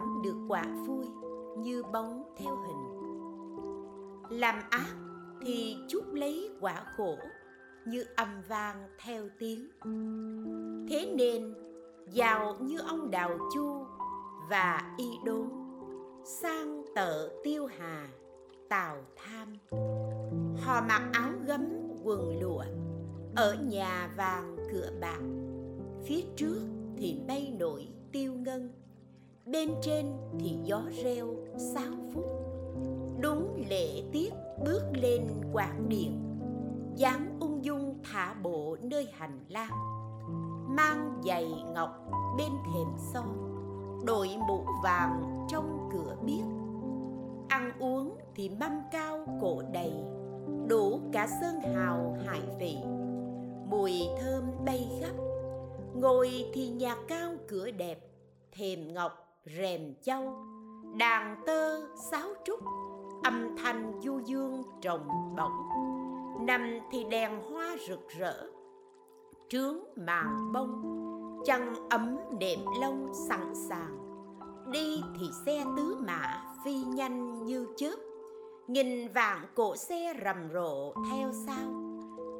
thì được quả vui như bóng theo hình. Làm ác thì chuốc lấy quả khổ như âm vang theo tiếng. Thế nên, giàu như ông đào chu và y đốn, sang tợ tiêu hà, tào tham. Họ mặc áo gấm quần lụa, ở nhà vàng cửa bạc, phía trước thì bay nổi tiêu ngân bên trên thì gió reo sáu phút. Đúng lễ tiết bước lên quạt điện dáng ung dung thả bộ nơi hành lang. Mang giày ngọc bên thềm son đội mũ vàng trong cửa biết ăn uống thì mâm cao cổ đầy đủ cả sơn hào hải vị. Mùi thơm bay khắp, ngồi thì nhà cao cửa đẹp, thềm ngọc rèm châu, đàn tơ sáo trúc, âm thanh du dương trồng bổng. Nằm thì đèn hoa rực rỡ, trướng màn bông chăn ấm đệm lông sẵn sàng. Đi thì xe tứ mã phi nhanh như chớp, nghìn vạn cỗ xe rầm rộ theo sau.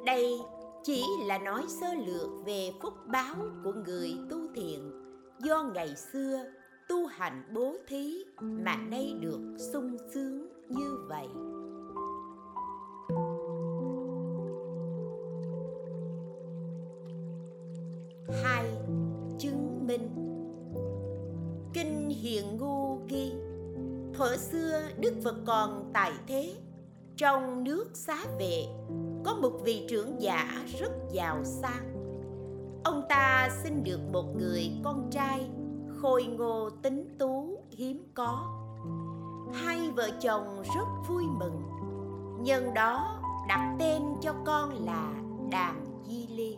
Đây chỉ là nói sơ lược về phúc báo của người tu thiện do ngày xưa tu hành bố thí mà nay được sung sướng như vậy. Hai, chứng minh. Kinh hiền ngu ghi, thuở xưa đức phật còn tại thế, trong nước xá vệ, có một vị trưởng giả rất giàu sang. Ông ta sinh được một người con trai khôi ngô tính tú hiếm có. Hai vợ chồng rất vui mừng. Nhân đó đặt tên cho con là đàn di ly.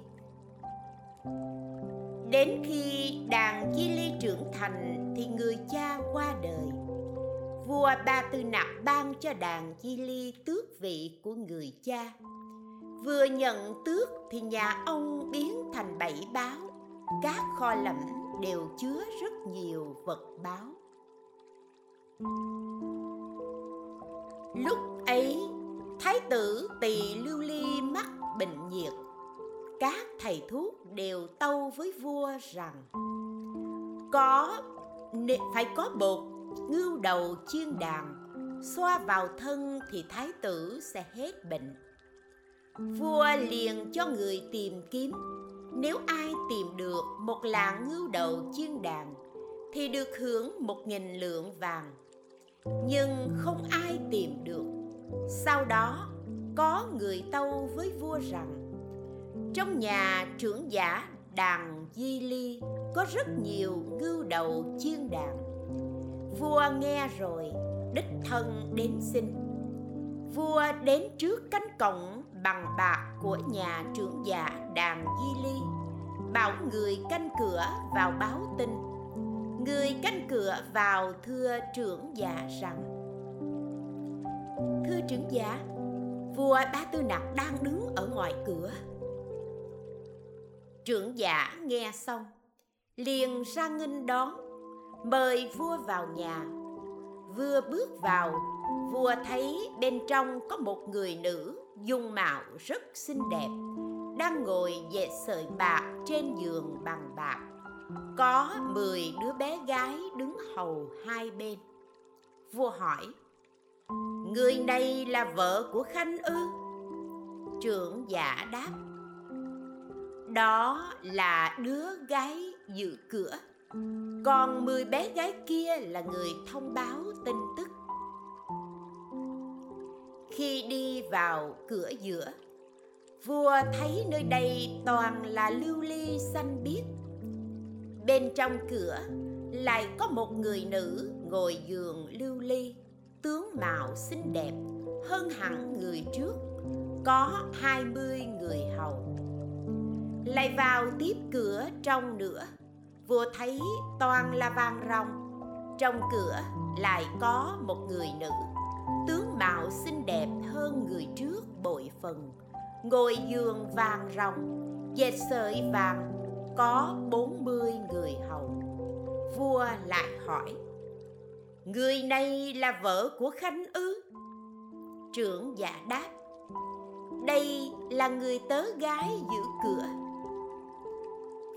Đến khi đàn di ly trưởng thành thì người cha qua đời. Vua ba tư nặc ban cho đàn di ly tước vị của người cha. Vừa nhận tước thì nhà ông biến thành bảy báo các kho lẫm đều chứa rất nhiều vật báo. Lúc ấy, thái tử tỳ lưu ly mắc bệnh nhiệt. Các thầy thuốc đều tâu với vua rằng, có phải có bột, ngưu đầu chiên đàn xoa vào thân thì thái tử sẽ hết bệnh. Vua liền cho người tìm kiếm nếu ai tìm được một lạng ngưu đầu chiên đàn, thì được hưởng một nghìn lượng vàng. Nhưng không ai tìm được. Sau đó, có người tâu với vua rằng, trong nhà trưởng giả đàn di ly có rất nhiều ngưu đầu chiên đàn. Vua nghe rồi, đích thân đến xin vua đến trước cánh cổng bằng bạc của nhà trưởng giả đàn di ly, bảo người canh cửa vào báo tin. Người canh cửa vào thưa trưởng giả rằng, thưa trưởng giả vua ba tư nặc đang đứng ở ngoài cửa. Trưởng giả nghe xong, liền ra nghênh đón, mời vua vào nhà. Vừa bước vào vua thấy bên trong có một người nữ dung mạo rất xinh đẹp, đang ngồi dệt sợi bạc trên giường bằng bạc. Có mười đứa bé gái đứng hầu hai bên. Vua hỏi, người này là vợ của khanh ư? Trưởng giả đáp, đó là đứa gái giữ cửa. Còn mười bé gái kia là người thông báo tin tức khi đi vào cửa giữa. Vua thấy nơi đây toàn là lưu ly xanh biếc. Bên trong cửa lại có một người nữ ngồi giường lưu ly, tướng mạo xinh đẹp, hơn hẳn người trước, có hai mươi người hầu. Lại vào tiếp cửa trong nữa, vua thấy toàn là vàng ròng, trong cửa lại có một người nữ tướng mạo xinh đẹp hơn người trước bội phần. Ngồi giường vàng ròng, dệt sợi vàng, có bốn mươi người hầu. Vua lại hỏi, người này là vợ của khanh ư? Trưởng giả đáp, đây là người tớ gái giữ cửa.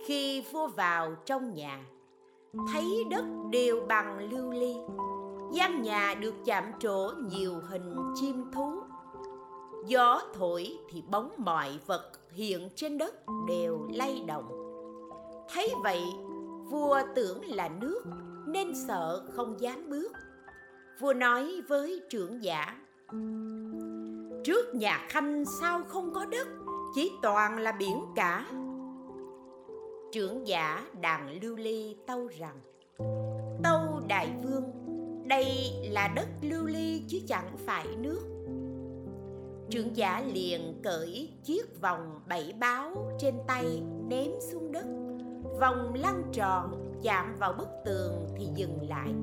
Khi vua vào trong nhà, thấy đất đều bằng lưu ly gian nhà được chạm trổ nhiều hình chim thú. Gió thổi thì bóng mọi vật hiện trên đất đều lay động. Thấy vậy, vua tưởng là nước, nên sợ không dám bước. Vua nói với trưởng giả, trước nhà khanh sao không có đất, chỉ toàn là biển cả. Trưởng giả đàn lưu ly tâu rằng, tâu đại vương đây là đất lưu ly chứ chẳng phải nước. Trưởng giả liền cởi chiếc vòng bảy báo trên tay ném xuống đất. Vòng lăn tròn, chạm vào bức tường thì dừng lại.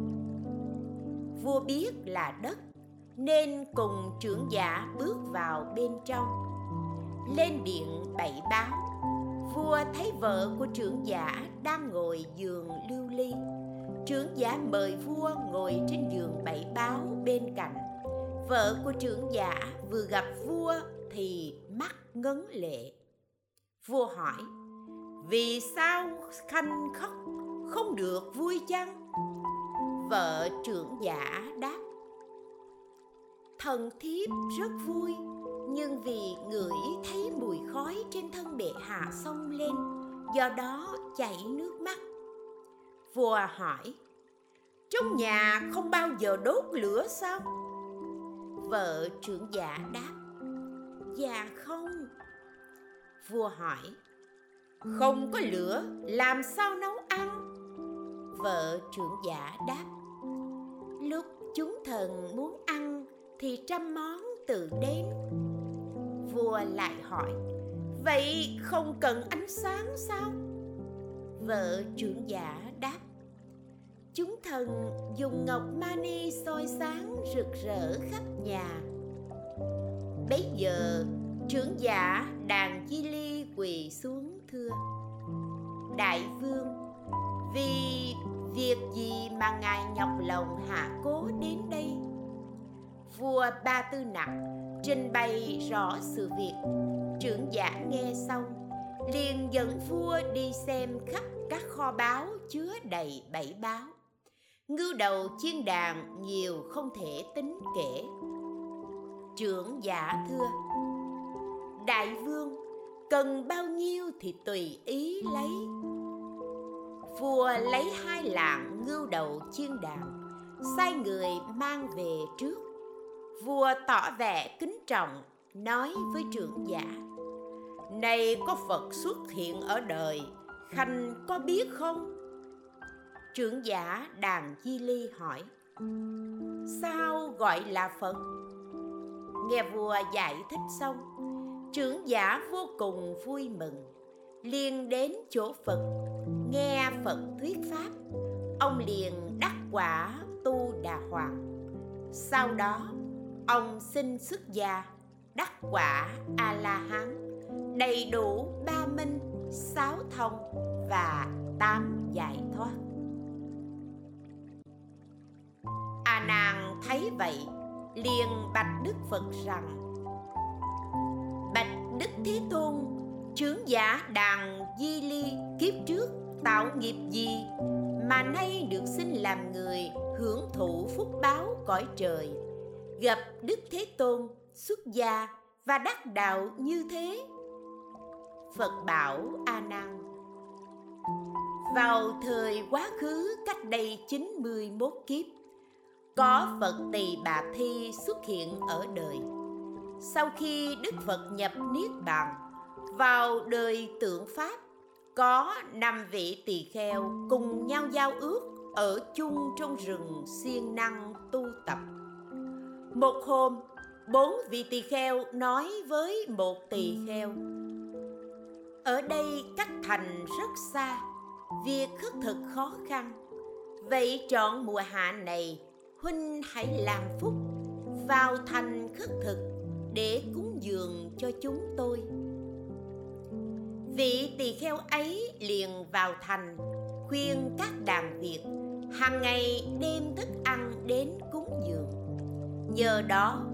Vua biết là đất, nên cùng trưởng giả bước vào bên trong. Lên điện bảy báo, vua thấy vợ của trưởng giả đang ngồi giường lưu ly trưởng giả mời vua ngồi trên giường bảy báo bên cạnh. Vợ của trưởng giả vừa gặp vua thì mắt ngấn lệ. Vua hỏi, vì sao khanh khóc không được vui chăng? Vợ trưởng giả đáp, thần thiếp rất vui, nhưng vì ngửi thấy mùi khói trên thân bệ hạ xông lên, do đó chảy nước mắt vua hỏi, trong nhà không bao giờ đốt lửa sao? Vợ trưởng giả đáp dạ không. Vua hỏi, không có lửa, làm sao nấu ăn? Vợ trưởng giả đáp, lúc chúng thần muốn ăn thì trăm món tự đến. Vua lại hỏi, vậy không cần ánh sáng sao? Vợ trưởng giả chúng thần dùng ngọc mani soi sáng rực rỡ khắp nhà. Bấy giờ, trưởng giả đàn chi ly quỳ xuống thưa. Đại vương, vì việc gì mà ngài nhọc lòng hạ cố đến đây? Vua ba tư nặc trình bày rõ sự việc. Trưởng giả nghe xong, liền dẫn vua đi xem khắp các kho báu chứa đầy bảy báo Ngưu đầu chiên đàn nhiều không thể tính kể. Trưởng giả thưa, đại vương, cần bao nhiêu thì tùy ý lấy. Vua lấy hai lạng ngưu đầu chiên đàn, sai người mang về trước. Vua tỏ vẻ kính trọng, nói với trưởng giả, này có phật xuất hiện ở đời, khanh có biết không? Trưởng giả đàn di ly hỏi, sao gọi là phật? Nghe vua giải thích xong, trưởng giả vô cùng vui mừng, liền đến chỗ phật, nghe phật thuyết pháp. Ông liền đắc quả tu đà hoàng. Sau đó, ông xin xuất gia, đắc quả a la hán đầy đủ ba minh, sáu thông và tám giải thoát. Nàng thấy vậy, liền bạch đức phật rằng, bạch đức thế tôn, chướng giả đàn di ly kiếp trước tạo nghiệp gì mà nay được sinh làm người hưởng thụ phúc báo cõi trời? Gặp đức thế tôn xuất gia và đắc đạo như thế? Phật bảo a nan, vào thời quá khứ cách đây 91 kiếp có Phật Tỳ Bà Thi xuất hiện ở đời. Sau khi Đức Phật nhập Niết Bàn, vào đời tượng Pháp, có năm vị tỳ kheo cùng nhau giao ước ở chung trong rừng siêng năng tu tập. Một hôm, bốn vị tỳ kheo nói với một tỳ kheo Ở đây cách thành rất xa, việc khất thực khó khăn vậy chọn mùa hạ này huynh hãy làm phúc, vào thành khất thực để cúng dường cho chúng tôi. Vị tỳ kheo ấy liền vào thành, khuyên các đàn việt hàng ngày đem thức ăn đến cúng dường. Nhờ đó,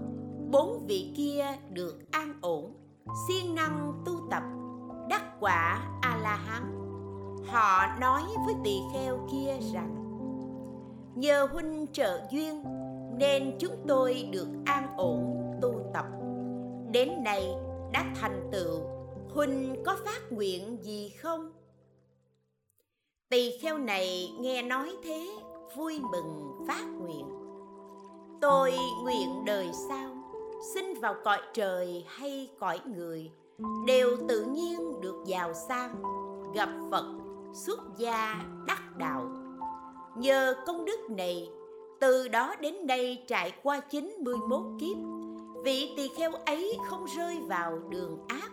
bốn vị kia được an ổn, siêng năng tu tập, đắc quả a la hán họ nói với tỳ kheo kia rằng nhờ huynh trợ duyên, nên chúng tôi được an ổn tu tập. Đến nay đã thành tựu, huynh có phát nguyện gì không? Tỳ kheo này nghe nói thế, vui mừng phát nguyện. Tôi nguyện đời sau sinh vào cõi trời hay cõi người, đều tự nhiên được giàu sang, gặp phật, xuất gia đắc đạo nhờ công đức này, từ đó đến nay trải qua 91 kiếp, vị tỳ kheo ấy không rơi vào đường ác,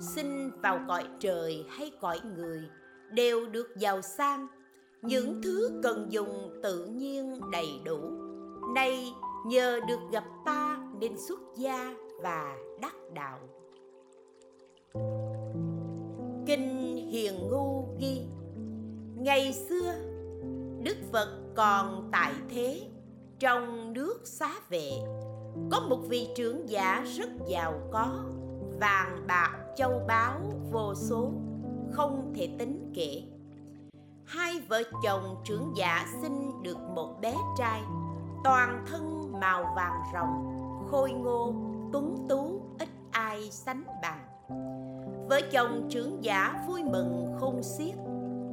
sinh vào cõi trời hay cõi người đều được giàu sang. Những thứ cần dùng tự nhiên đầy đủ. Nay nhờ được gặp ta nên xuất gia và đắc đạo. Kinh hiền ngu ghi, ngày xưa đức phật còn tại thế, trong nước xá vệ. Có một vị trưởng giả rất giàu có, vàng bạc châu báu vô số, không thể tính kể. Hai vợ chồng trưởng giả sinh được một bé trai, toàn thân màu vàng rồng khôi ngô, tuấn tú, ít ai sánh bằng. Vợ chồng trưởng giả vui mừng khôn xiết,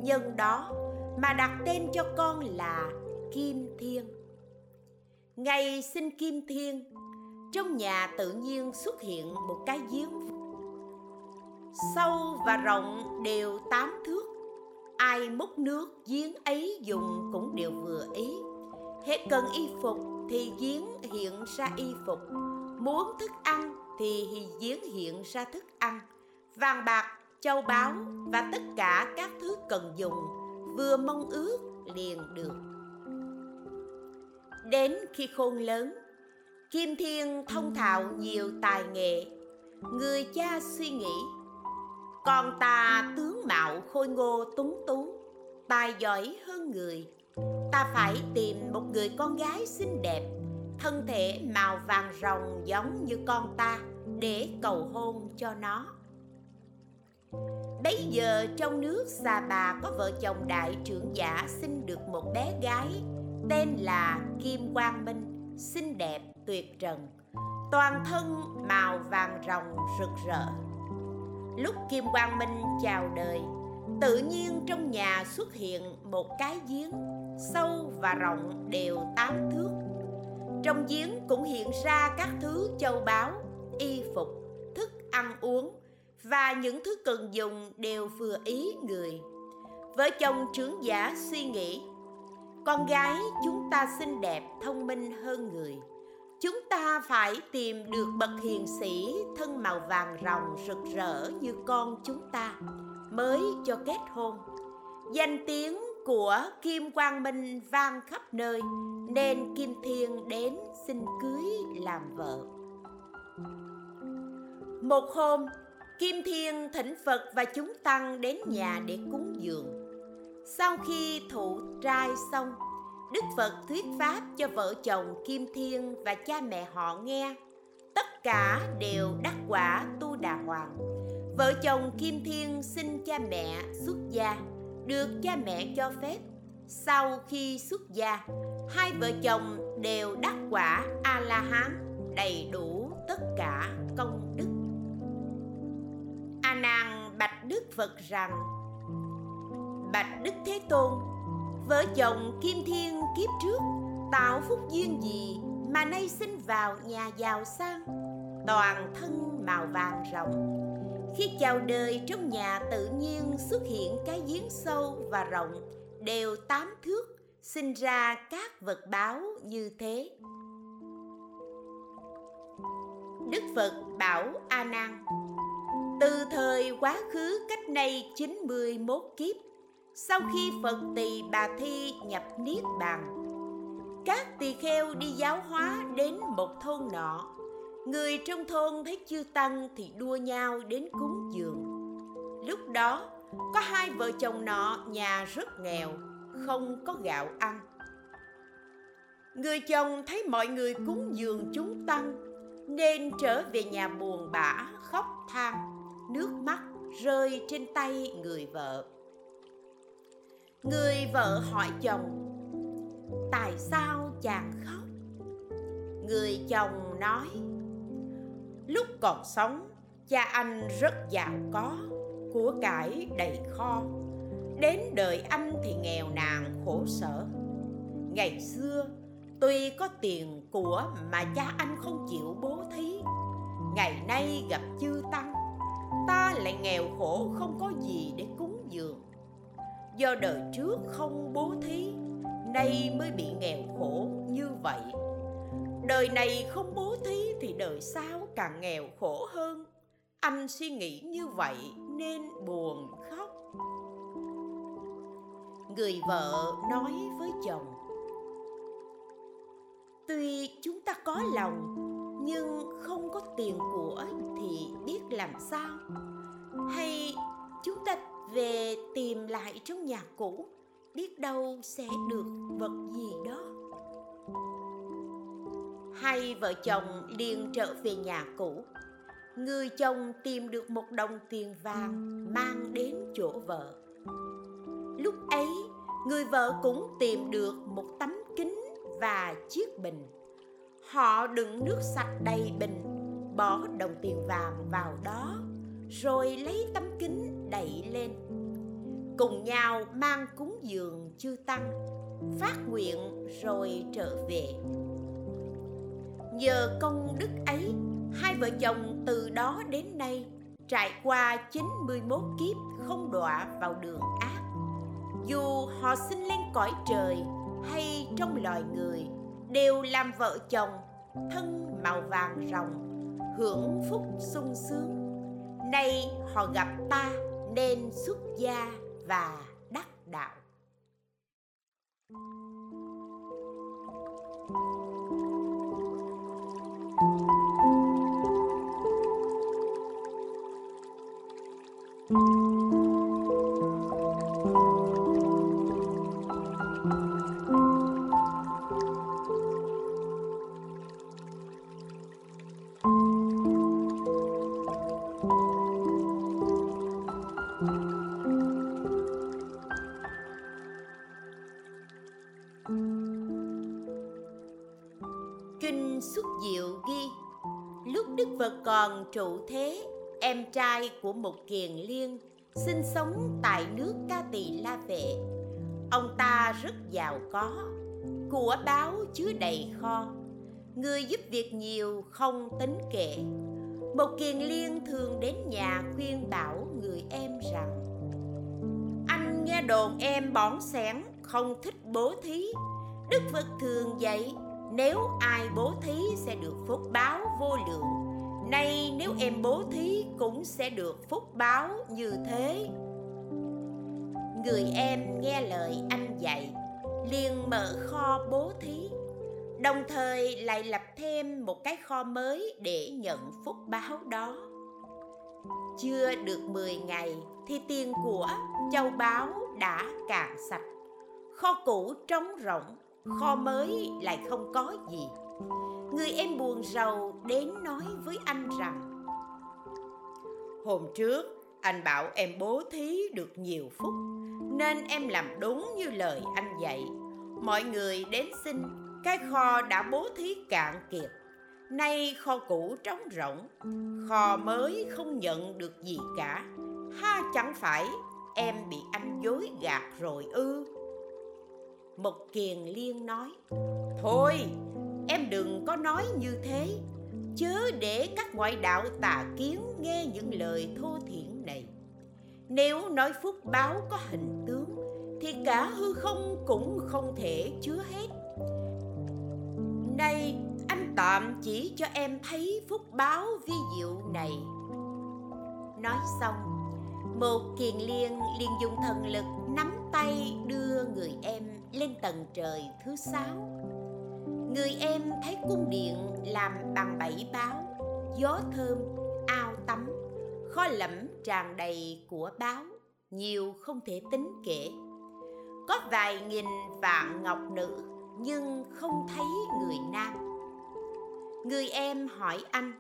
nhân đó mà đặt tên cho con là kim thiên. Ngày sinh kim thiên, trong nhà tự nhiên xuất hiện một cái giếng. Sâu và rộng đều tám thước, ai múc nước giếng ấy dùng cũng đều vừa ý. Hết cần y phục thì giếng hiện ra y phục, muốn thức ăn thì giếng hiện ra thức ăn. Vàng bạc, châu báu và tất cả các thứ cần dùng vừa mong ước liền được. Đến khi khôn lớn, kim thiên thông thạo nhiều tài nghệ. Người cha suy nghĩ con ta tướng mạo khôi ngô túng tú, tài giỏi hơn người. Ta phải tìm một người con gái xinh đẹp, thân thể màu vàng rồng giống như con ta, để cầu hôn cho nó bấy giờ trong nước xà bà có vợ chồng đại trưởng giả sinh được một bé gái, tên là kim quang minh, xinh đẹp, tuyệt trần, toàn thân màu vàng rồng rực rỡ. Lúc kim quang minh chào đời, tự nhiên trong nhà xuất hiện một cái giếng sâu và rộng đều tám thước. Trong giếng cũng hiện ra các thứ châu báu, y phục, thức ăn uống và những thứ cần dùng đều vừa ý người. Với chồng trưởng giả suy nghĩ, con gái chúng ta xinh đẹp, thông minh hơn người. Chúng ta phải tìm được bậc hiền sĩ, thân màu vàng ròng rực rỡ như con chúng ta, mới cho kết hôn. Danh tiếng của kim quang minh vang khắp nơi, nên kim thiên đến xin cưới làm vợ. Một hôm kim thiên, thỉnh phật và chúng tăng đến nhà để cúng dường. Sau khi thụ trai xong, đức phật thuyết pháp cho vợ chồng kim thiên và cha mẹ họ nghe. Tất cả đều đắc quả tu đà hoàng. Vợ chồng kim thiên xin cha mẹ xuất gia, được cha mẹ cho phép. Sau khi xuất gia, hai vợ chồng đều đắc quả a la hán đầy đủ tất cả. Phật rằng, bạch đức thế tôn, vợ chồng kim thiên kiếp trước, tạo phúc duyên gì mà nay sinh vào nhà giàu sang? Toàn thân màu vàng rộng khi chào đời trong nhà tự nhiên xuất hiện cái giếng sâu và rộng, đều tám thước, sinh ra các vật báo như thế. Đức Phật bảo A Nan từ thời quá khứ cách nay 91 kiếp, sau khi phật tỳ bà thi nhập niết bàn, các tỳ kheo đi giáo hóa đến một thôn nọ. Người trong thôn thấy chư tăng thì đua nhau đến cúng dường. Lúc đó, có hai vợ chồng nọ nhà rất nghèo, không có gạo ăn. Người chồng thấy mọi người cúng dường chúng tăng, nên trở về nhà buồn bã khóc than nước mắt rơi trên tay người vợ. Người vợ hỏi chồng, tại sao chàng khóc? Người chồng nói, lúc còn sống, cha anh rất giàu có, của cải đầy kho. Đến đời anh thì nghèo nàn khổ sở. Ngày xưa, tuy có tiền của mà cha anh không chịu bố thí, ngày nay gặp chư tăng ta lại nghèo khổ, không có gì để cúng dường. Do đời trước không bố thí, nay mới bị nghèo khổ như vậy. Đời này không bố thí thì đời sau càng nghèo khổ hơn. Anh suy nghĩ như vậy nên buồn khóc. Người vợ nói với chồng, tuy chúng ta có lòng nhưng không có tiền của thì biết làm sao? Hay chúng ta về tìm lại trong nhà cũ, biết đâu sẽ được vật gì đó? Hai vợ chồng liền trở về nhà cũ, người chồng tìm được một đồng tiền vàng mang đến chỗ vợ. Lúc ấy, người vợ cũng tìm được một tấm kính và chiếc bình họ đựng nước sạch đầy bình, bỏ đồng tiền vàng vào đó, rồi lấy tấm kính đậy lên. Cùng nhau mang cúng dường chư tăng, phát nguyện rồi trở về. Nhờ công đức ấy, hai vợ chồng từ đó đến nay trải qua 91 kiếp không đọa vào đường ác. Dù họ sinh lên cõi trời hay trong loài người đều làm vợ chồng, thân màu vàng rồng hưởng phúc sung sướng. Nay họ gặp ta nên xuất gia và đắc đạo. Kinh còn trụ thế, Em trai của một kiền liên, Sinh sống tại nước Ca Tỳ La Vệ. Ông ta rất giàu có, Của báo chứa đầy kho. Người giúp việc nhiều không tính kể. Một kiền liên thường đến nhà khuyên bảo người em rằng, Anh nghe đồn em bỏng xẻn không thích bố thí. Đức Phật thường dạy, nếu ai bố thí sẽ được phúc báo vô lượng nay nếu em bố thí cũng sẽ được phúc báo như thế. Người em nghe lời anh dạy, liền mở kho bố thí. Đồng thời lại lập thêm một cái kho mới để nhận phúc báo đó. Chưa được 10 ngày thì tiền của châu báu đã cạn sạch. Kho cũ trống rỗng, kho mới lại không có gì người em buồn rầu đến nói với anh rằng hôm trước anh bảo em bố thí được nhiều phúc nên em làm đúng như lời anh dạy. Mọi người đến xin cái kho đã bố thí cạn kiệt. Nay kho cũ trống rỗng kho mới không nhận được gì cả. Ha chẳng phải em bị anh dối gạt rồi ư? Mộc Kiền Liên nói Thôi em đừng có nói như thế. Chớ để các ngoại đạo tà kiến nghe những lời thô thiển này. Nếu nói phúc báo có hình tướng, Thì cả hư không cũng không thể chứa hết. Nay anh tạm chỉ cho em thấy phúc báo vi diệu này. Nói xong, một kiền liên liền dùng thần lực nắm tay đưa người em lên tầng trời thứ sáu người em thấy cung điện làm bằng bảy báo, gió thơm, ao tắm, kho lẫm tràn đầy của báo, nhiều không thể tính kể. Có vài nghìn vạn ngọc nữ, nhưng không thấy người nam. Người em hỏi anh,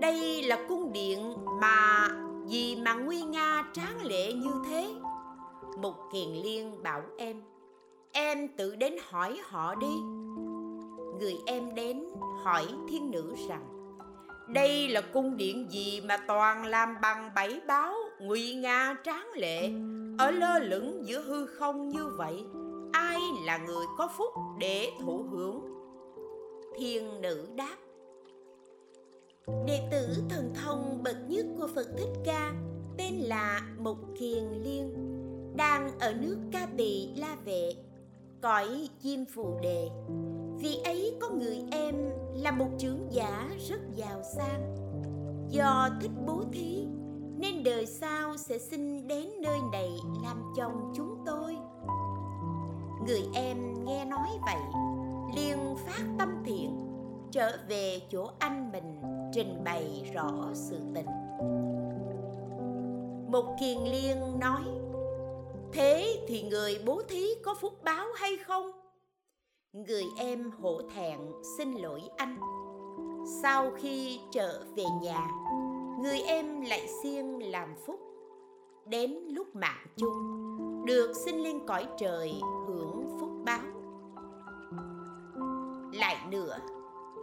đây là cung điện mà, gì mà nguy nga tráng lệ như thế? Mục Kiền Liên bảo em Em tự đến hỏi họ đi. Người em đến hỏi thiên nữ rằng Đây là cung điện gì mà toàn làm bằng bảy báo Nguy nga tráng lệ Ở lơ lửng giữa hư không như vậy? Ai là người có phúc để thụ hưởng? Thiên nữ đáp Đệ tử thần thông bậc nhất của Phật Thích Ca tên là Mục Kiền Liên đang ở nước Ca Tỳ La Vệ, cõi chim phù đề. Vì ấy có người em là một trưởng giả rất giàu sang. Do thích bố thí nên đời sau sẽ xin đến nơi này làm chồng chúng tôi. Người em nghe nói vậy, liền phát tâm thiện trở về chỗ anh mình trình bày rõ sự tình một kiền liên nói thế thì người bố thí có phúc báo hay không? Người em hổ thẹn xin lỗi anh. Sau khi trở về nhà, người em lại siêng làm phúc. Đến lúc mạng chung, được sinh lên cõi trời hưởng phúc báo. Lại nữa,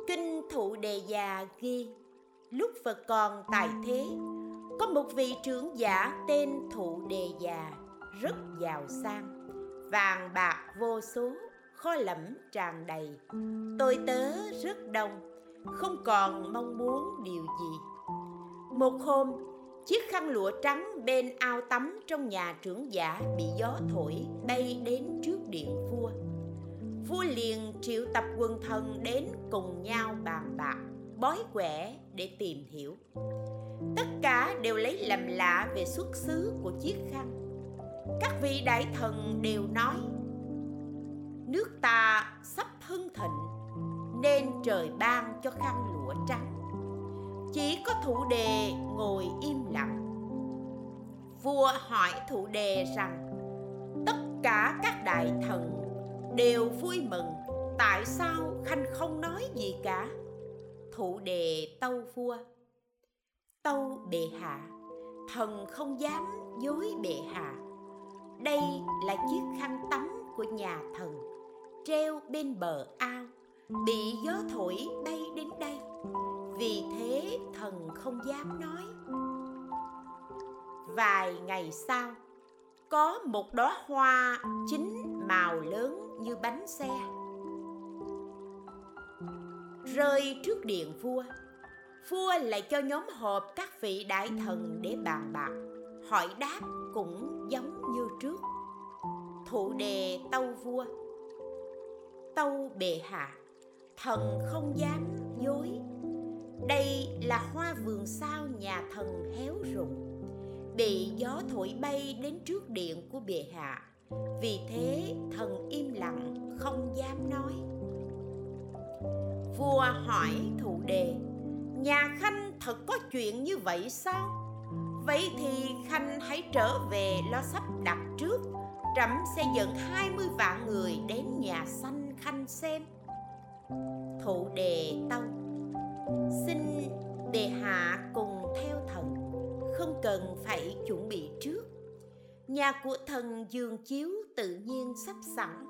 kinh thụ đề già ghi, lúc phật còn tại thế, có một vị trưởng giả tên thụ đề già rất giàu sang. Vàng bạc vô số, kho lẫm tràn đầy. Tôi tớ rất đông, không còn mong muốn điều gì. Một hôm, chiếc khăn lụa trắng bên ao tắm trong nhà trưởng giả bị gió thổi bay đến trước điện vua. Vua liền triệu tập quần thần đến cùng nhau bàn bạc, bói quẻ để tìm hiểu. Tất cả đều lấy làm lạ về xuất xứ của chiếc khăn các vị đại thần đều nói, nước ta sắp hưng thịnh, nên trời ban cho khăn lụa trắng. Chỉ có thủ đề ngồi im lặng. Vua hỏi thủ đề rằng, tất cả các đại thần đều vui mừng, tại sao khanh không nói gì cả? Thụ đề tâu vua, tâu bệ hạ, thần không dám dối bệ hạ đây là chiếc khăn tắm của nhà thần, treo bên bờ ao, bị gió thổi bay đến đây. Vì thế thần không dám nói. Vài ngày sau, có một đóa hoa chín màu lớn như bánh xe. Rơi trước điện vua vua lại cho nhóm họp các vị đại thần để bàn bạc, hỏi đáp cũng giống như trước. Thụ đề tâu vua, tâu bệ hạ, thần không dám dối. Đây là hoa vườn sao nhà thần héo rụng, bị gió thổi bay đến trước điện của bệ hạ. Vì thế thần im lặng, không dám nói. Vua hỏi thụ đề nhà khanh thật có chuyện như vậy sao? Vậy thì khanh hãy trở về lo sắp đặt trước, trẫm sẽ dẫn hai mươi vạn người đến nhà xanh khanh xem. Thụ đề tâu xin đề hạ cùng theo thần, không cần phải chuẩn bị trước. Nhà của thần giường chiếu tự nhiên sắp sẵn,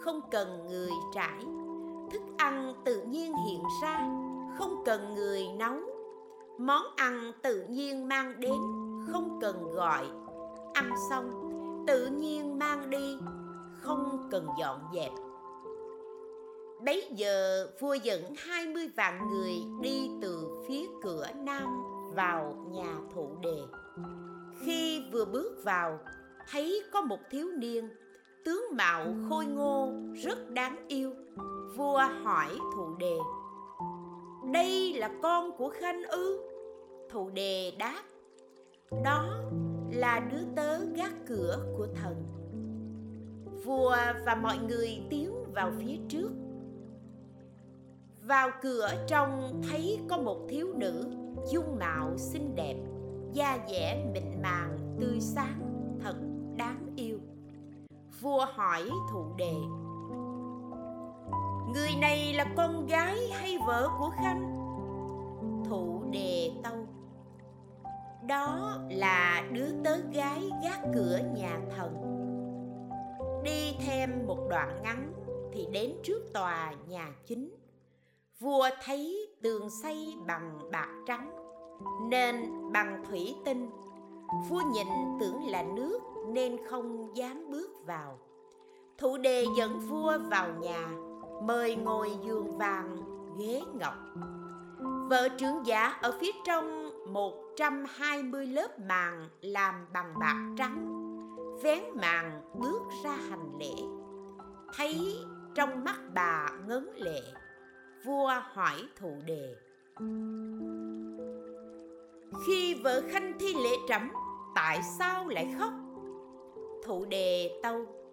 không cần người trải. Thức ăn tự nhiên hiện ra, không cần người nấu món ăn tự nhiên mang đến, không cần gọi. Ăn xong, tự nhiên mang đi, không cần dọn dẹp. Bấy giờ, vua dẫn hai mươi vạn người đi từ phía cửa nam vào nhà thụ đề. Khi vừa bước vào, thấy có một thiếu niên, tướng mạo khôi ngô, rất đáng yêu. Vua hỏi thụ đề đây là con của khanh ư? Thù đề đáp. Đó là đứa tớ gác cửa của thần. Vua và mọi người tiến vào phía trước. Vào cửa trong thấy có một thiếu nữ dung mạo xinh đẹp, da dẻ mịn màng, tươi sáng, thật đáng yêu. Vua hỏi thụ đề người này là con gái hay vợ của khanh? Thụ đề tâu. Đó là đứa tớ gái gác cửa nhà thần. Đi thêm một đoạn ngắn thì đến trước tòa nhà chính. Vua thấy tường xây bằng bạc trắng, nên bằng thủy tinh. Vua nhìn tưởng là nước, nên không dám bước vào. Thủ đề dẫn vua vào nhà mời ngồi giường vàng ghế ngọc. Vợ trưởng giả ở phía trong 120 lớp màn làm bằng bạc trắng, vén màn bước ra hành lễ. Thấy trong mắt bà ngấn lệ, vua hỏi thụ đề. Khi vợ khanh thi lễ trẫm, tại sao lại khóc? Thụ đề tâu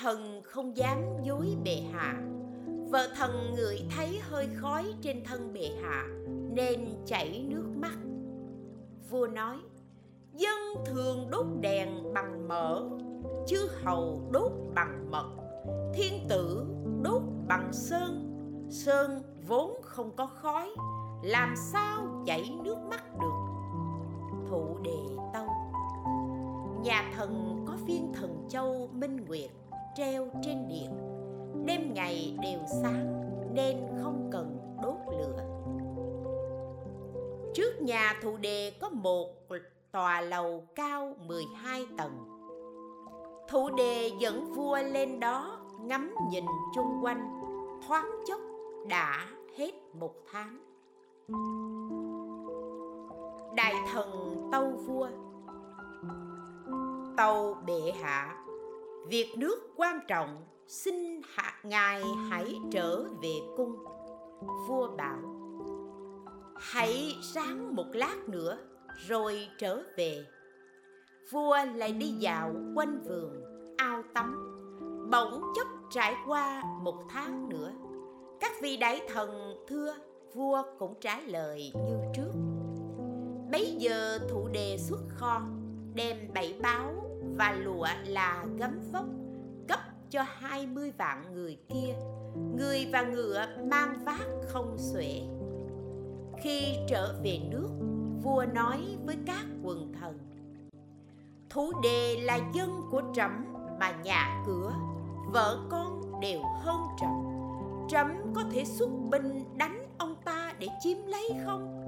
thần không dám dối bệ hạ. Vợ thần ngửi thấy hơi khói trên thân bệ hạ, nên chảy nước mắt. Vua nói, dân thường đốt đèn bằng mỡ, chư hầu đốt bằng mật, thiên tử đốt bằng sơn. Sơn vốn không có khói, làm sao chảy nước mắt được? Thụ đề tâu. Nhà thần có viên thần châu minh nguyệt treo trên điện đêm ngày đều sáng nên không cần đốt lửa. Trước nhà thụ đề có một tòa lầu cao 12 tầng. Thụ đề dẫn vua lên đó ngắm nhìn chung quanh, thoáng chốc đã hết một tháng. Đại thần tâu vua, tâu bệ hạ việc nước quan trọng, xin hạ, ngài hãy trở về cung. Vua bảo, hãy sáng một lát nữa, rồi trở về. Vua lại đi dạo quanh vườn, ao tắm. Bỗng chốc trải qua một tháng nữa, các vị đại thần thưa, vua cũng trả lời như trước. Bấy giờ thụ đề xuất kho, đem bảy báo và lụa là gấm vóc, cấp cho hai mươi vạn người kia. Người và ngựa mang vác không xuể. Khi trở về nước, vua nói với các quần thần thú đề là dân của trẫm mà nhà cửa, vợ con đều hơn trẫm. Trẫm có thể xuất binh đánh ông ta để chiếm lấy không?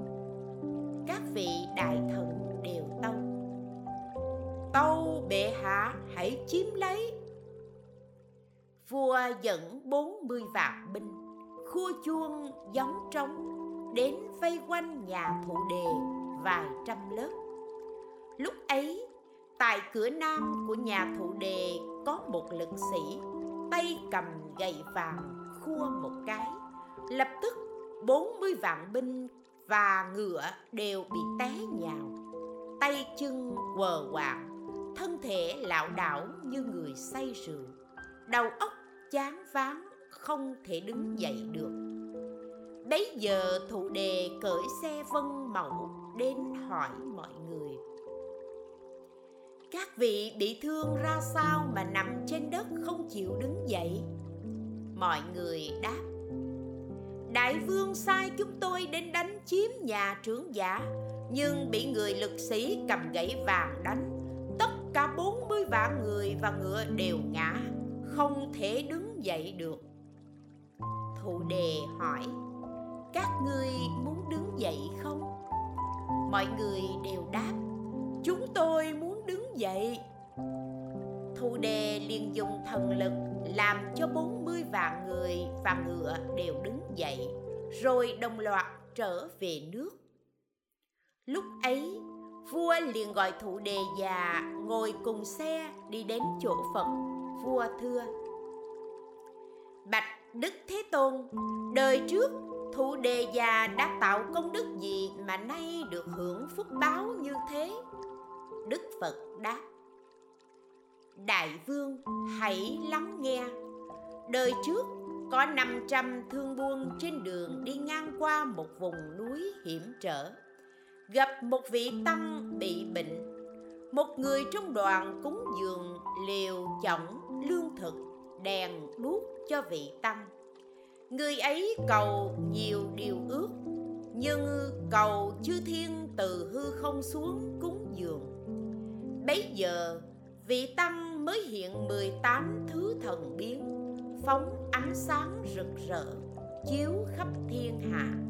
Các vị đại thần đều tâu tâu bệ hạ, hãy chiếm lấy. Vua dẫn bốn mươi vạn binh, khua chuông gióng trống, đến vây quanh nhà thụ đề vài trăm lớp. Lúc ấy, tại cửa nam của nhà thụ đề có một lực sĩ, tay cầm gậy vàng khua một cái. Lập tức, bốn mươi vạn binh và ngựa đều bị té nhào, tay chân quờ quạng thân thể lão đảo như người say rượu. Đầu óc chán váng, không thể đứng dậy được. Bấy giờ thụ đề cởi xe vân mẫu đến hỏi mọi người. Các vị bị thương ra sao mà nằm trên đất không chịu đứng dậy? Mọi người đáp. Đại vương sai chúng tôi đến đánh chiếm nhà trưởng giả, nhưng bị người lực sĩ cầm gậy vàng đánh bốn người và ngựa đều ngã, không thể đứng dậy được. Thụ đề hỏi, các ngươi muốn đứng dậy không? Mọi người đều đáp, chúng tôi muốn đứng dậy. Thụ đề liền dùng thần lực làm cho bốn mươi vạn người và ngựa đều đứng dậy, rồi đồng loạt trở về nước. Lúc ấy vua liền gọi thụ đề già, ngồi cùng xe đi đến chỗ phật. Vua thưa, bạch đức thế tôn, đời trước Thụ đề già đã tạo công đức gì mà nay được hưởng phúc báo như thế? Đức Phật đáp, Đại vương, hãy lắng nghe. Đời trước có 500 thương buôn trên đường đi ngang qua một vùng núi hiểm trở. Gặp một vị tăng bị bệnh. Một người trong đoàn cúng dường liều chỏng lương thực, đèn đuốc cho vị tăng. Người ấy cầu nhiều điều ước, nhưng cầu chư thiên từ hư không xuống cúng dường. Bấy giờ, vị tăng mới hiện 18 thứ thần biến, phóng ánh sáng rực rỡ, chiếu khắp thiên hạ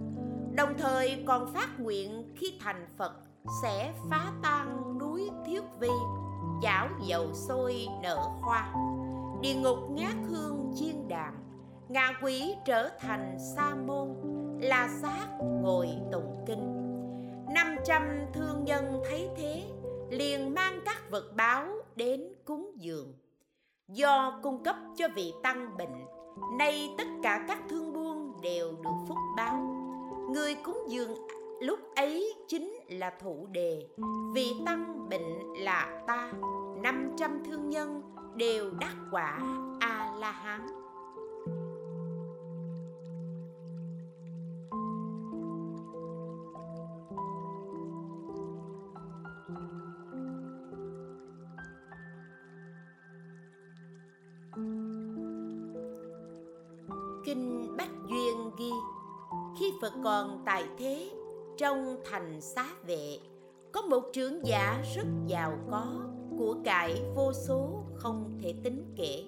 đồng thời còn phát nguyện khi thành phật sẽ phá tan núi thiết vi, chảo dầu sôi nở hoa, địa ngục ngát hương chiên đàn ngạ quỷ trở thành sa môn, là xác ngồi tụng kinh. Năm trăm thương nhân thấy thế, liền mang các vật báo đến cúng dường. Do cung cấp cho vị tăng bệnh, nay tất cả các thương buôn đều được phúc báo người cúng dường lúc ấy chính là thụ đề. Vì tăng bệnh là ta. Năm trăm thương nhân đều đắc quả a la hán kinh bách duyên ghi khi phật còn tại thế, trong thành xá vệ, có một trưởng giả rất giàu có, của cải vô số không thể tính kể.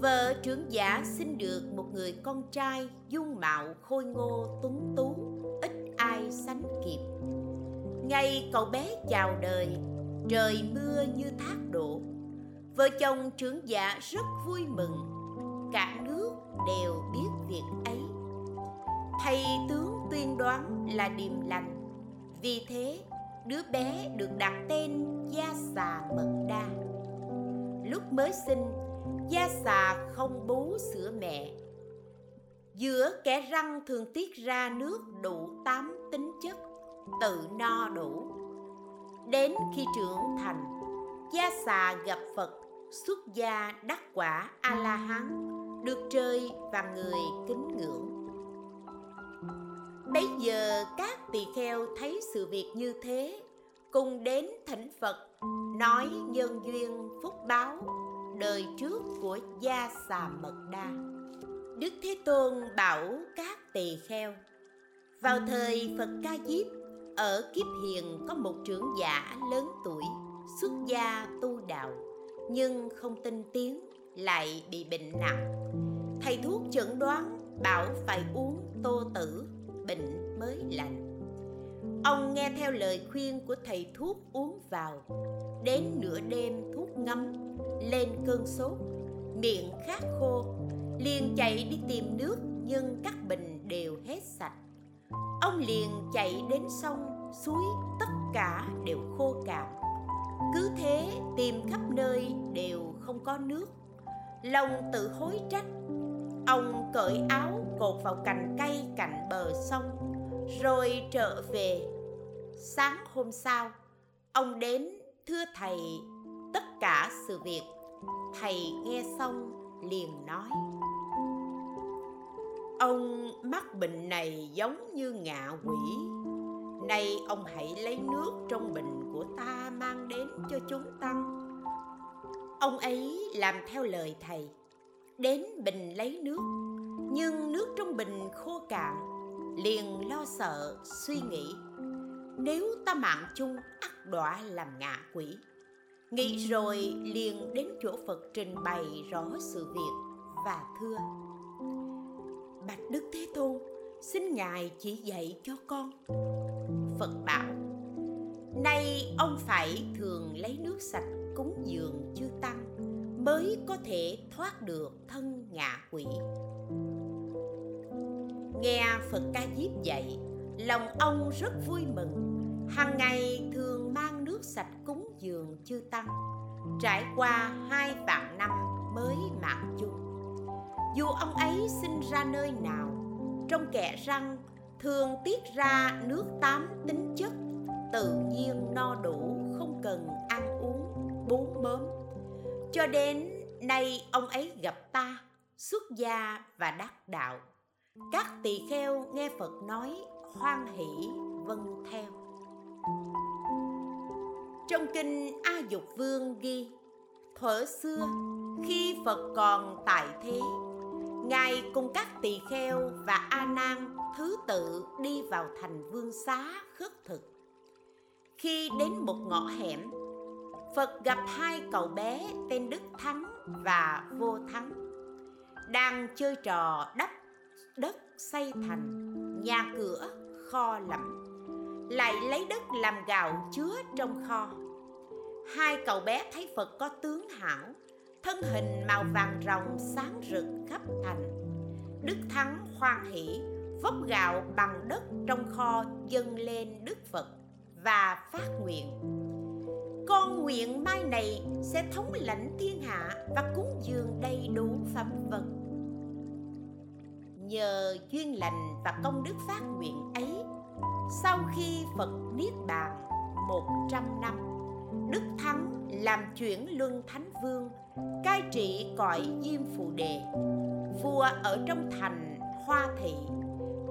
Vợ trưởng giả sinh được một người con trai dung mạo khôi ngô tuấn tú, ít ai sánh kịp. Ngày cậu bé chào đời, trời mưa như thác đổ. Vợ chồng trưởng giả rất vui mừng, cả nước đều thầy tướng tuyên đoán là điềm lành vì thế đứa bé được đặt tên Gia Xà Mật Đa. Lúc mới sinh, Gia Xà không bú sữa mẹ. Giữa kẻ răng thường tiết ra nước đủ tám tính chất, tự no đủ. Đến khi trưởng thành, Gia Xà gặp Phật xuất gia đắc quả A-la-hán, được trời và người kính ngưỡng. Bây giờ các tỳ kheo thấy sự việc như thế cùng đến thỉnh Phật nói nhân duyên phúc báo đời trước của gia xà mật đa. Đức Thế Tôn bảo các tỳ kheo vào thời Phật Ca Diếp ở kiếp hiền có một trưởng giả lớn tuổi xuất gia tu đạo nhưng không tin tiếng, lại bị bệnh nặng thầy thuốc chẩn đoán bảo phải uống tô tử bệnh mới lành. Ông nghe theo lời khuyên của thầy thuốc uống vào. Đến nửa đêm thuốc ngâm, lên cơn sốt, miệng khát khô, liền chạy đi tìm nước, nhưng các bình đều hết sạch. Ông liền chạy đến sông, suối, tất cả đều khô cạn. Cứ thế tìm khắp nơi đều không có nước. Lòng tự hối trách ông cởi áo cột vào cành cây cạnh bờ sông, rồi trở về. Sáng hôm sau, ông đến thưa thầy tất cả sự việc. Thầy nghe xong liền nói, ông mắc bệnh này giống như ngạ quỷ. Nay ông hãy lấy nước trong bình của ta mang đến cho chúng tăng. Ông ấy làm theo lời thầy đến bình lấy nước. Nhưng nước trong bình khô cạn, liền lo sợ, suy nghĩ, nếu ta mạng chung ắt đọa làm ngạ quỷ. Nghĩ rồi liền đến chỗ phật trình bày rõ sự việc và thưa, bạch đức thế tôn, xin ngài chỉ dạy cho con. Phật bảo, nay ông phải thường lấy nước sạch cúng dường chư tăng mới có thể thoát được thân ngạ quỷ. Nghe phật ca diếp dạy, lòng ông rất vui mừng. Hàng ngày thường mang nước sạch cúng dường chư tăng. Trải qua hai vạn năm mới mạng chung. Dù ông ấy sinh ra nơi nào, trong kẽ răng thường tiết ra nước tám tính chất, tự nhiên no đủ, không cần ăn uống, bốn mớm cho đến nay ông ấy gặp ta, xuất gia và đắc đạo. Các tỳ kheo nghe phật nói, hoan hỷ vâng theo. Trong kinh a dục vương ghi, thuở xưa, khi phật còn tại thế, ngài cùng các tỳ kheo và a nan thứ tự đi vào thành vương xá khất thực. Khi đến một ngõ hẻm phật gặp hai cậu bé tên đức thắng và vô thắng, đang chơi trò đắp đất xây thành nhà cửa kho lẫm lại lấy đất làm gạo chứa trong kho. Hai cậu bé thấy phật có tướng hảo, thân hình màu vàng ròng sáng rực khắp thành. Đức thắng hoan hỷ, vốc gạo bằng đất trong kho dâng lên đức phật và phát nguyện con nguyện mai này sẽ thống lãnh thiên hạ và cúng dường đầy đủ phẩm vật. Nhờ duyên lành và công đức phát nguyện ấy, sau khi phật niết bàn một trăm năm, đức thắng làm chuyển luân thánh vương, cai trị cõi diêm phù đề, vua ở trong thành hoa thị,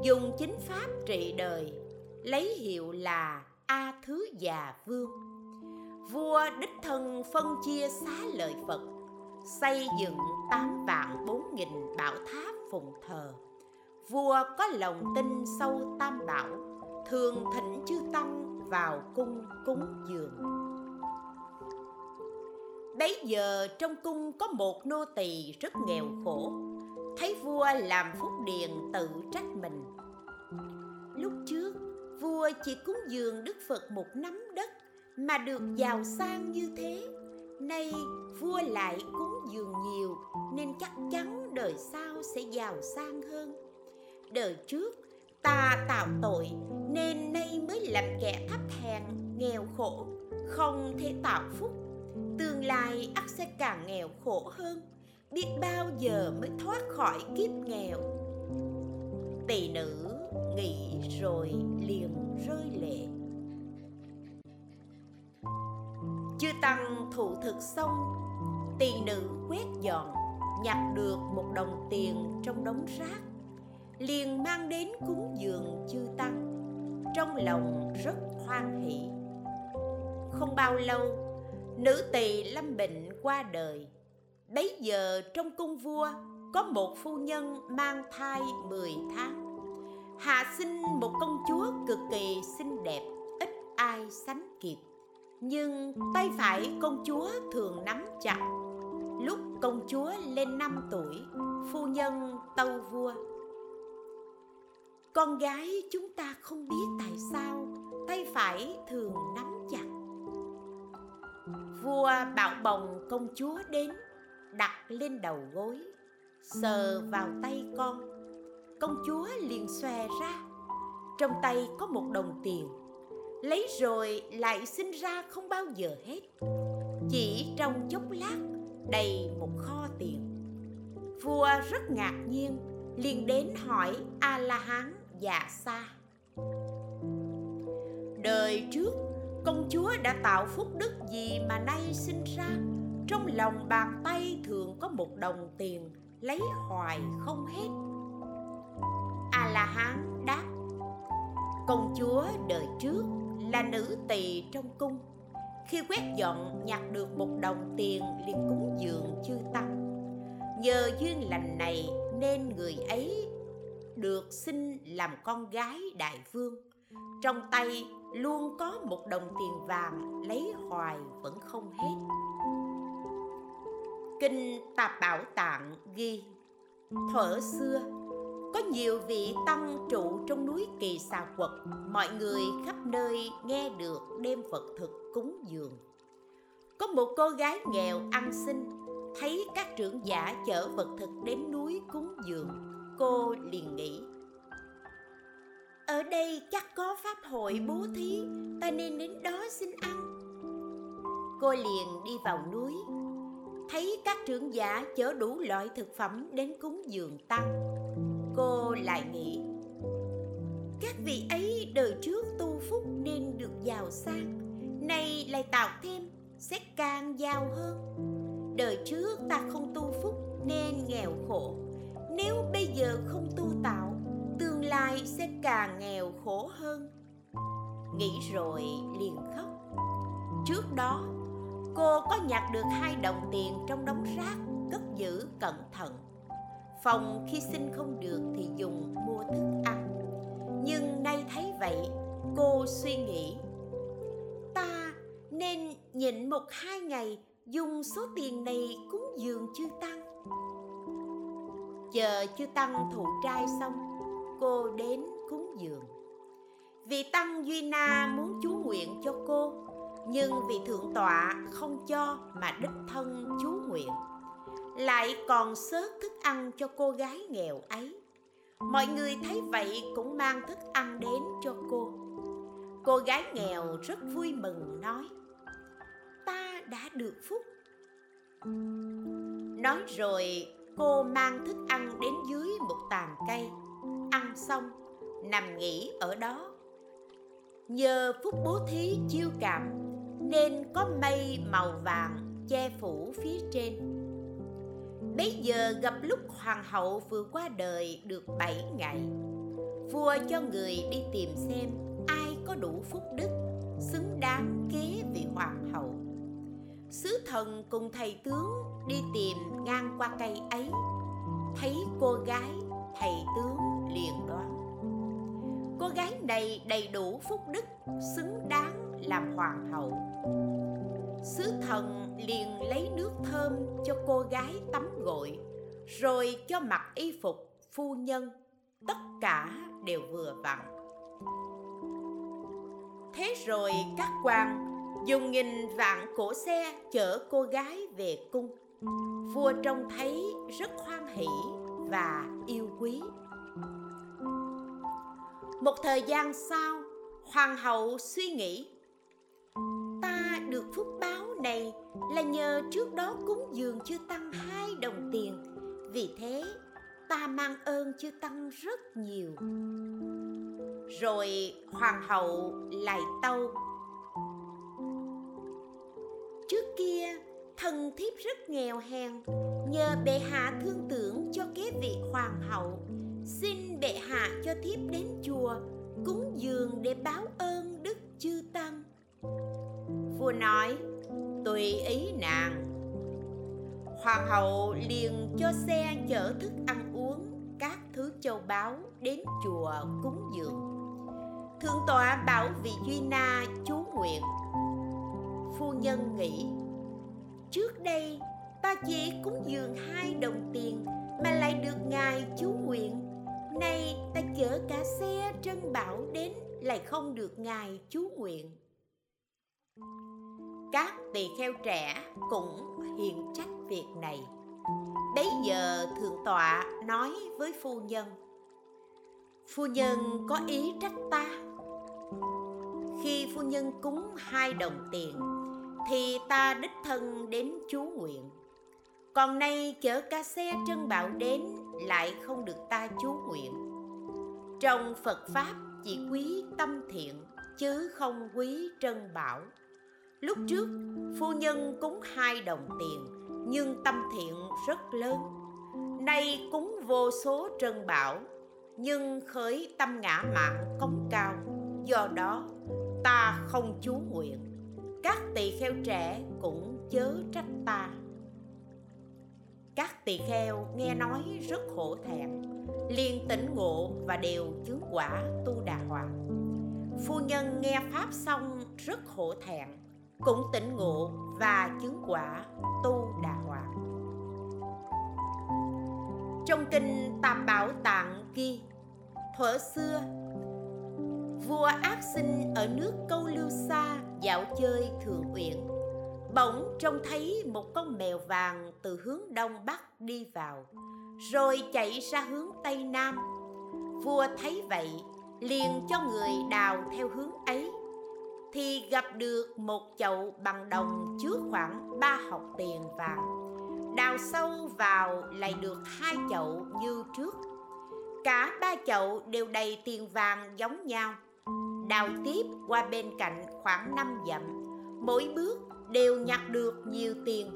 dùng chính pháp trị đời, lấy hiệu là a thứ già vương vua đích thân phân chia xá lợi phật, xây dựng tám vạn bốn nghìn bảo tháp phụng thờ. Vua có lòng tin sâu tam bảo, thường thỉnh chư tăng vào cung cúng dường. Bấy giờ trong cung có một nô tỳ rất nghèo khổ, thấy vua làm phúc điền tự trách mình. Lúc trước, vua chỉ cúng dường đức phật một nắm đất mà được giàu sang như thế. Nay vua lại cúng dường nhiều, nên chắc chắn đời sau sẽ giàu sang hơn. Đời trước ta tạo tội, nên nay mới làm kẻ thấp hèn, nghèo khổ, không thể tạo phúc. Tương lai ắt sẽ càng nghèo khổ hơn, biết bao giờ mới thoát khỏi kiếp nghèo. Tỳ nữ nghĩ rồi liền rơi lệ. Chư tăng thụ thực xong, tỳ nữ quét dọn, nhặt được một đồng tiền trong đống rác, liền mang đến cúng dường chư tăng. Trong lòng rất hoan hỷ. Không bao lâu, nữ tỳ lâm bệnh qua đời. Bấy giờ trong cung vua có một phu nhân mang thai 10 tháng. Hạ sinh một công chúa cực kỳ xinh đẹp, ít ai sánh kịp nhưng tay phải công chúa thường nắm chặt. Lúc công chúa lên 5 tuổi, phu nhân tâu vua. Con gái chúng ta không biết tại sao tay phải thường nắm chặt. Vua bảo bồng công chúa đến, đặt lên đầu gối, sờ vào tay con. Công chúa liền xòe ra. Trong tay có một đồng tiền lấy rồi lại sinh ra không bao giờ hết. Chỉ trong chốc lát, đầy một kho tiền. Vua rất ngạc nhiên, liền đến hỏi a la hán già xa đời trước, công chúa đã tạo phúc đức gì mà nay sinh ra? Trong lòng bàn tay thường có một đồng tiền, lấy hoài không hết. A la hán đáp, công chúa đời trước là nữ tỳ trong cung. Khi quét dọn, nhặt được một đồng tiền liền cúng dường chư tăng. Nhờ duyên lành này nên người ấy được sinh làm con gái đại vương. Trong tay luôn có một đồng tiền vàng, lấy hoài vẫn không hết. Kinh tạp bảo tạng ghi, thuở xưa có nhiều vị tăng trụ trong núi kỳ xà quật, mọi người khắp nơi nghe được đem vật thực cúng dường. Có một cô gái nghèo ăn xin, thấy các trưởng giả chở vật thực đến núi cúng dường. Cô liền nghĩ, ở đây chắc có pháp hội bố thí, ta nên đến đó xin ăn. Cô liền đi vào núi, thấy các trưởng giả chở đủ loại thực phẩm đến cúng dường tăng cô lại nghĩ, các vị ấy đời trước tu phúc nên được giàu sang, nay lại tạo thêm, sẽ càng giàu hơn. Đời trước ta không tu phúc nên nghèo khổ, nếu bây giờ không tu tạo, tương lai sẽ càng nghèo khổ hơn. Nghĩ rồi liền khóc. Trước đó, cô có nhặt được hai đồng tiền trong đống rác cất giữ cẩn thận phòng khi xin không được thì dùng mua thức ăn. Nhưng nay thấy vậy, cô suy nghĩ, ta nên nhịn một hai ngày, dùng số tiền này cúng dường chư tăng. Chờ chư tăng thụ trai xong, cô đến cúng dường. Vị tăng duy na muốn chú nguyện cho cô, nhưng vị thượng tọa không cho mà đích thân chú nguyện lại còn xớt thức ăn cho cô gái nghèo ấy. Mọi người thấy vậy cũng mang thức ăn đến cho cô. Cô gái nghèo rất vui mừng nói, ta đã được phúc. Nói rồi, cô mang thức ăn đến dưới một tàn cây, ăn xong, nằm nghỉ ở đó. Nhờ phúc bố thí chiêu cảm, nên có mây màu vàng che phủ phía trên bấy giờ gặp lúc hoàng hậu vừa qua đời được bảy ngày. Vua cho người đi tìm xem ai có đủ phúc đức xứng đáng kế vị hoàng hậu. Sứ thần cùng thầy tướng đi tìm ngang qua cây ấy. Thấy cô gái, thầy tướng liền đoán. Cô gái này đầy đủ phúc đức xứng đáng làm hoàng hậu sứ thần liền lấy nước thơm cho cô gái tắm gội, rồi cho mặc y phục phu nhân. Tất cả đều vừa vặn. Thế rồi các quan dùng nghìn vạn cổ xe chở cô gái về cung. Vua trông thấy rất hoan hỷ và yêu quý. Một thời gian sau, hoàng hậu suy nghĩ được phúc báo này là nhờ trước đó cúng dường chư tăng hai đồng tiền. Vì thế, ta mang ơn chư tăng rất nhiều. Rồi hoàng hậu lại tâu. Trước kia, thần thiếp rất nghèo hèn, nhờ bệ hạ thương tưởng cho kế vị hoàng hậu, xin bệ hạ cho thiếp đến chùa, cúng dường để báo ơn đức chư tăng vua nói, tùy ý nàng. Hoàng hậu liền cho xe chở thức ăn uống các thứ châu báu đến chùa cúng dường. Thượng tọa bảo vị duy na chú nguyện. Phu nhân nghĩ, trước đây ta chỉ cúng dường hai đồng tiền mà lại được ngài chú nguyện. Nay ta chở cả xe trân bảo đến lại không được ngài chú nguyện các tỳ kheo trẻ cũng hiện trách việc này. Bấy giờ thượng tọa nói với phu nhân phu nhân có ý trách ta? Khi phu nhân cúng hai đồng tiền, thì ta đích thân đến chú nguyện. Còn nay chở ca xe trân bảo đến lại không được ta chú nguyện. Trong phật pháp chỉ quý tâm thiện, chứ không quý trân bảo lúc trước, phu nhân cúng hai đồng tiền, nhưng tâm thiện rất lớn. Nay cúng vô số trân bảo, nhưng khởi tâm ngã mạn cống cao. Do đó, ta không chú nguyện. Các tỳ kheo trẻ cũng chớ trách ta. Các tỳ kheo nghe nói rất khổ thẹn, liền tỉnh ngộ và đều chứng quả tu đà hoàng. Phu nhân nghe pháp xong rất khổ thẹn cũng tỉnh ngộ và chứng quả tu đà hoàng trong kinh tam bảo tạng ghi, thuở xưa, vua ác sinh ở nước câu lưu xa dạo chơi thượng uyển. Bỗng trông thấy một con mèo vàng từ hướng đông bắc đi vào, rồi chạy ra hướng tây nam. Vua thấy vậy, liền cho người đào theo hướng ấy thì gặp được một chậu bằng đồng chứa khoảng ba học tiền vàng. Đào sâu vào lại được hai chậu như trước. Cả ba chậu đều đầy tiền vàng giống nhau. Đào tiếp qua bên cạnh khoảng năm dặm. Mỗi bước đều nhặt được nhiều tiền.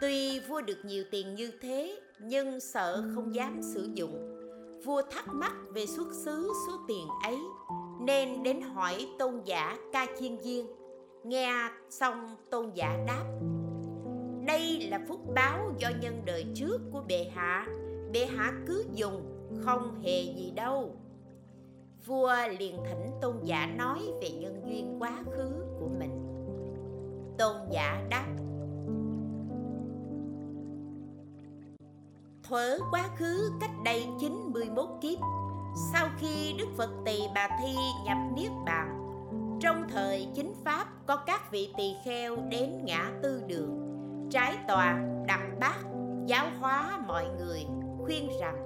Tuy vua được nhiều tiền như thế, nhưng sợ không dám sử dụng. Vua thắc mắc về xuất xứ số tiền ấy nên đến hỏi tôn giả ca chiên viên. Nghe xong, tôn giả đáp, đây là phúc báo do nhân đời trước của bệ hạ. Bệ hạ cứ dùng, không hề gì đâu. Vua liền thỉnh tôn giả nói về nhân duyên quá khứ của mình. Tôn giả đáp, thuở quá khứ cách đây 91 kiếp sau khi Đức Phật Tỳ Bà Thi nhập Niết Bàn, trong thời chính Pháp có các vị tỳ kheo đến ngã tư đường, trái tòa đặt bát, giáo hóa mọi người, khuyên rằng,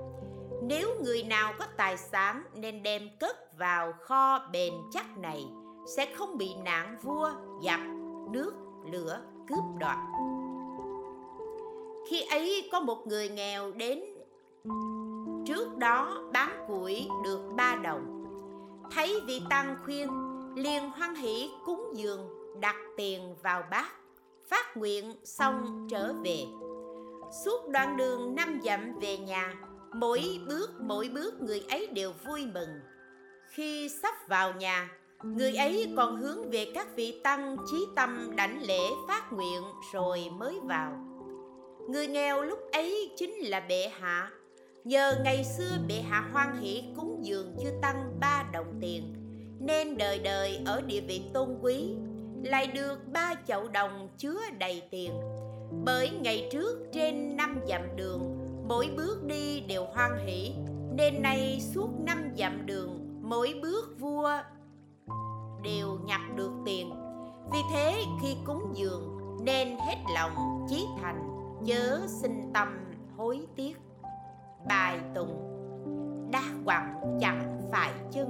nếu người nào có tài sản nên đem cất vào kho bền chắc này, sẽ không bị nạn vua, giặc, nước, lửa cướp đoạt. Khi ấy có một người nghèo đến trước đó bán củi được ba đồng. Thấy vị tăng khuyên, liền hoan hỷ cúng dường, đặt tiền vào bát, phát nguyện xong trở về. Suốt đoạn đường năm dặm về nhà, mỗi bước mỗi bước người ấy đều vui mừng. Khi sắp vào nhà, người ấy còn hướng về các vị tăng chí tâm đảnh lễ phát nguyện rồi mới vào. Người nghèo lúc ấy chính là bệ hạ nhờ ngày xưa bệ hạ hoan hỷ cúng dường chư tăng ba đồng tiền, nên đời đời ở địa vị tôn quý, lại được ba chậu đồng chứa đầy tiền. Bởi ngày trước trên năm dặm đường, mỗi bước đi đều hoan hỷ, nên nay suốt năm dặm đường, mỗi bước vua đều nhặt được tiền. Vì thế khi cúng dường, nên hết lòng chí thành, chớ sinh tâm hối tiếc bài tụng. Đa quặng chẳng phải chân.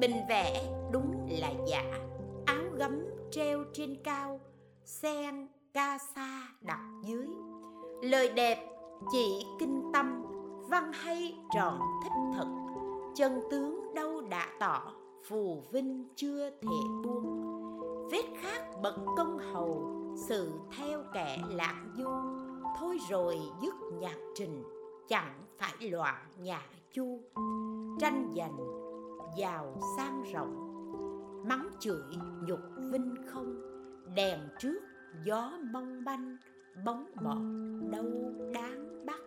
Bình vẽ đúng là giả. Áo gấm treo trên cao. Sen ca sa đặt dưới. Lời đẹp chỉ kinh tâm. Văn hay tròn thích thật. Chân tướng đâu đã tỏ, phù vinh chưa thể buông. Vết khác bậc công hầu, sự theo kẻ lãng du. Thôi rồi dứt nhạc trình, chẳng phải loạn nhà chu, tranh giành, giàu sang rộng, mắng chửi nhục vinh không, đèn trước gió mong manh, bóng bọt đâu đáng bắt.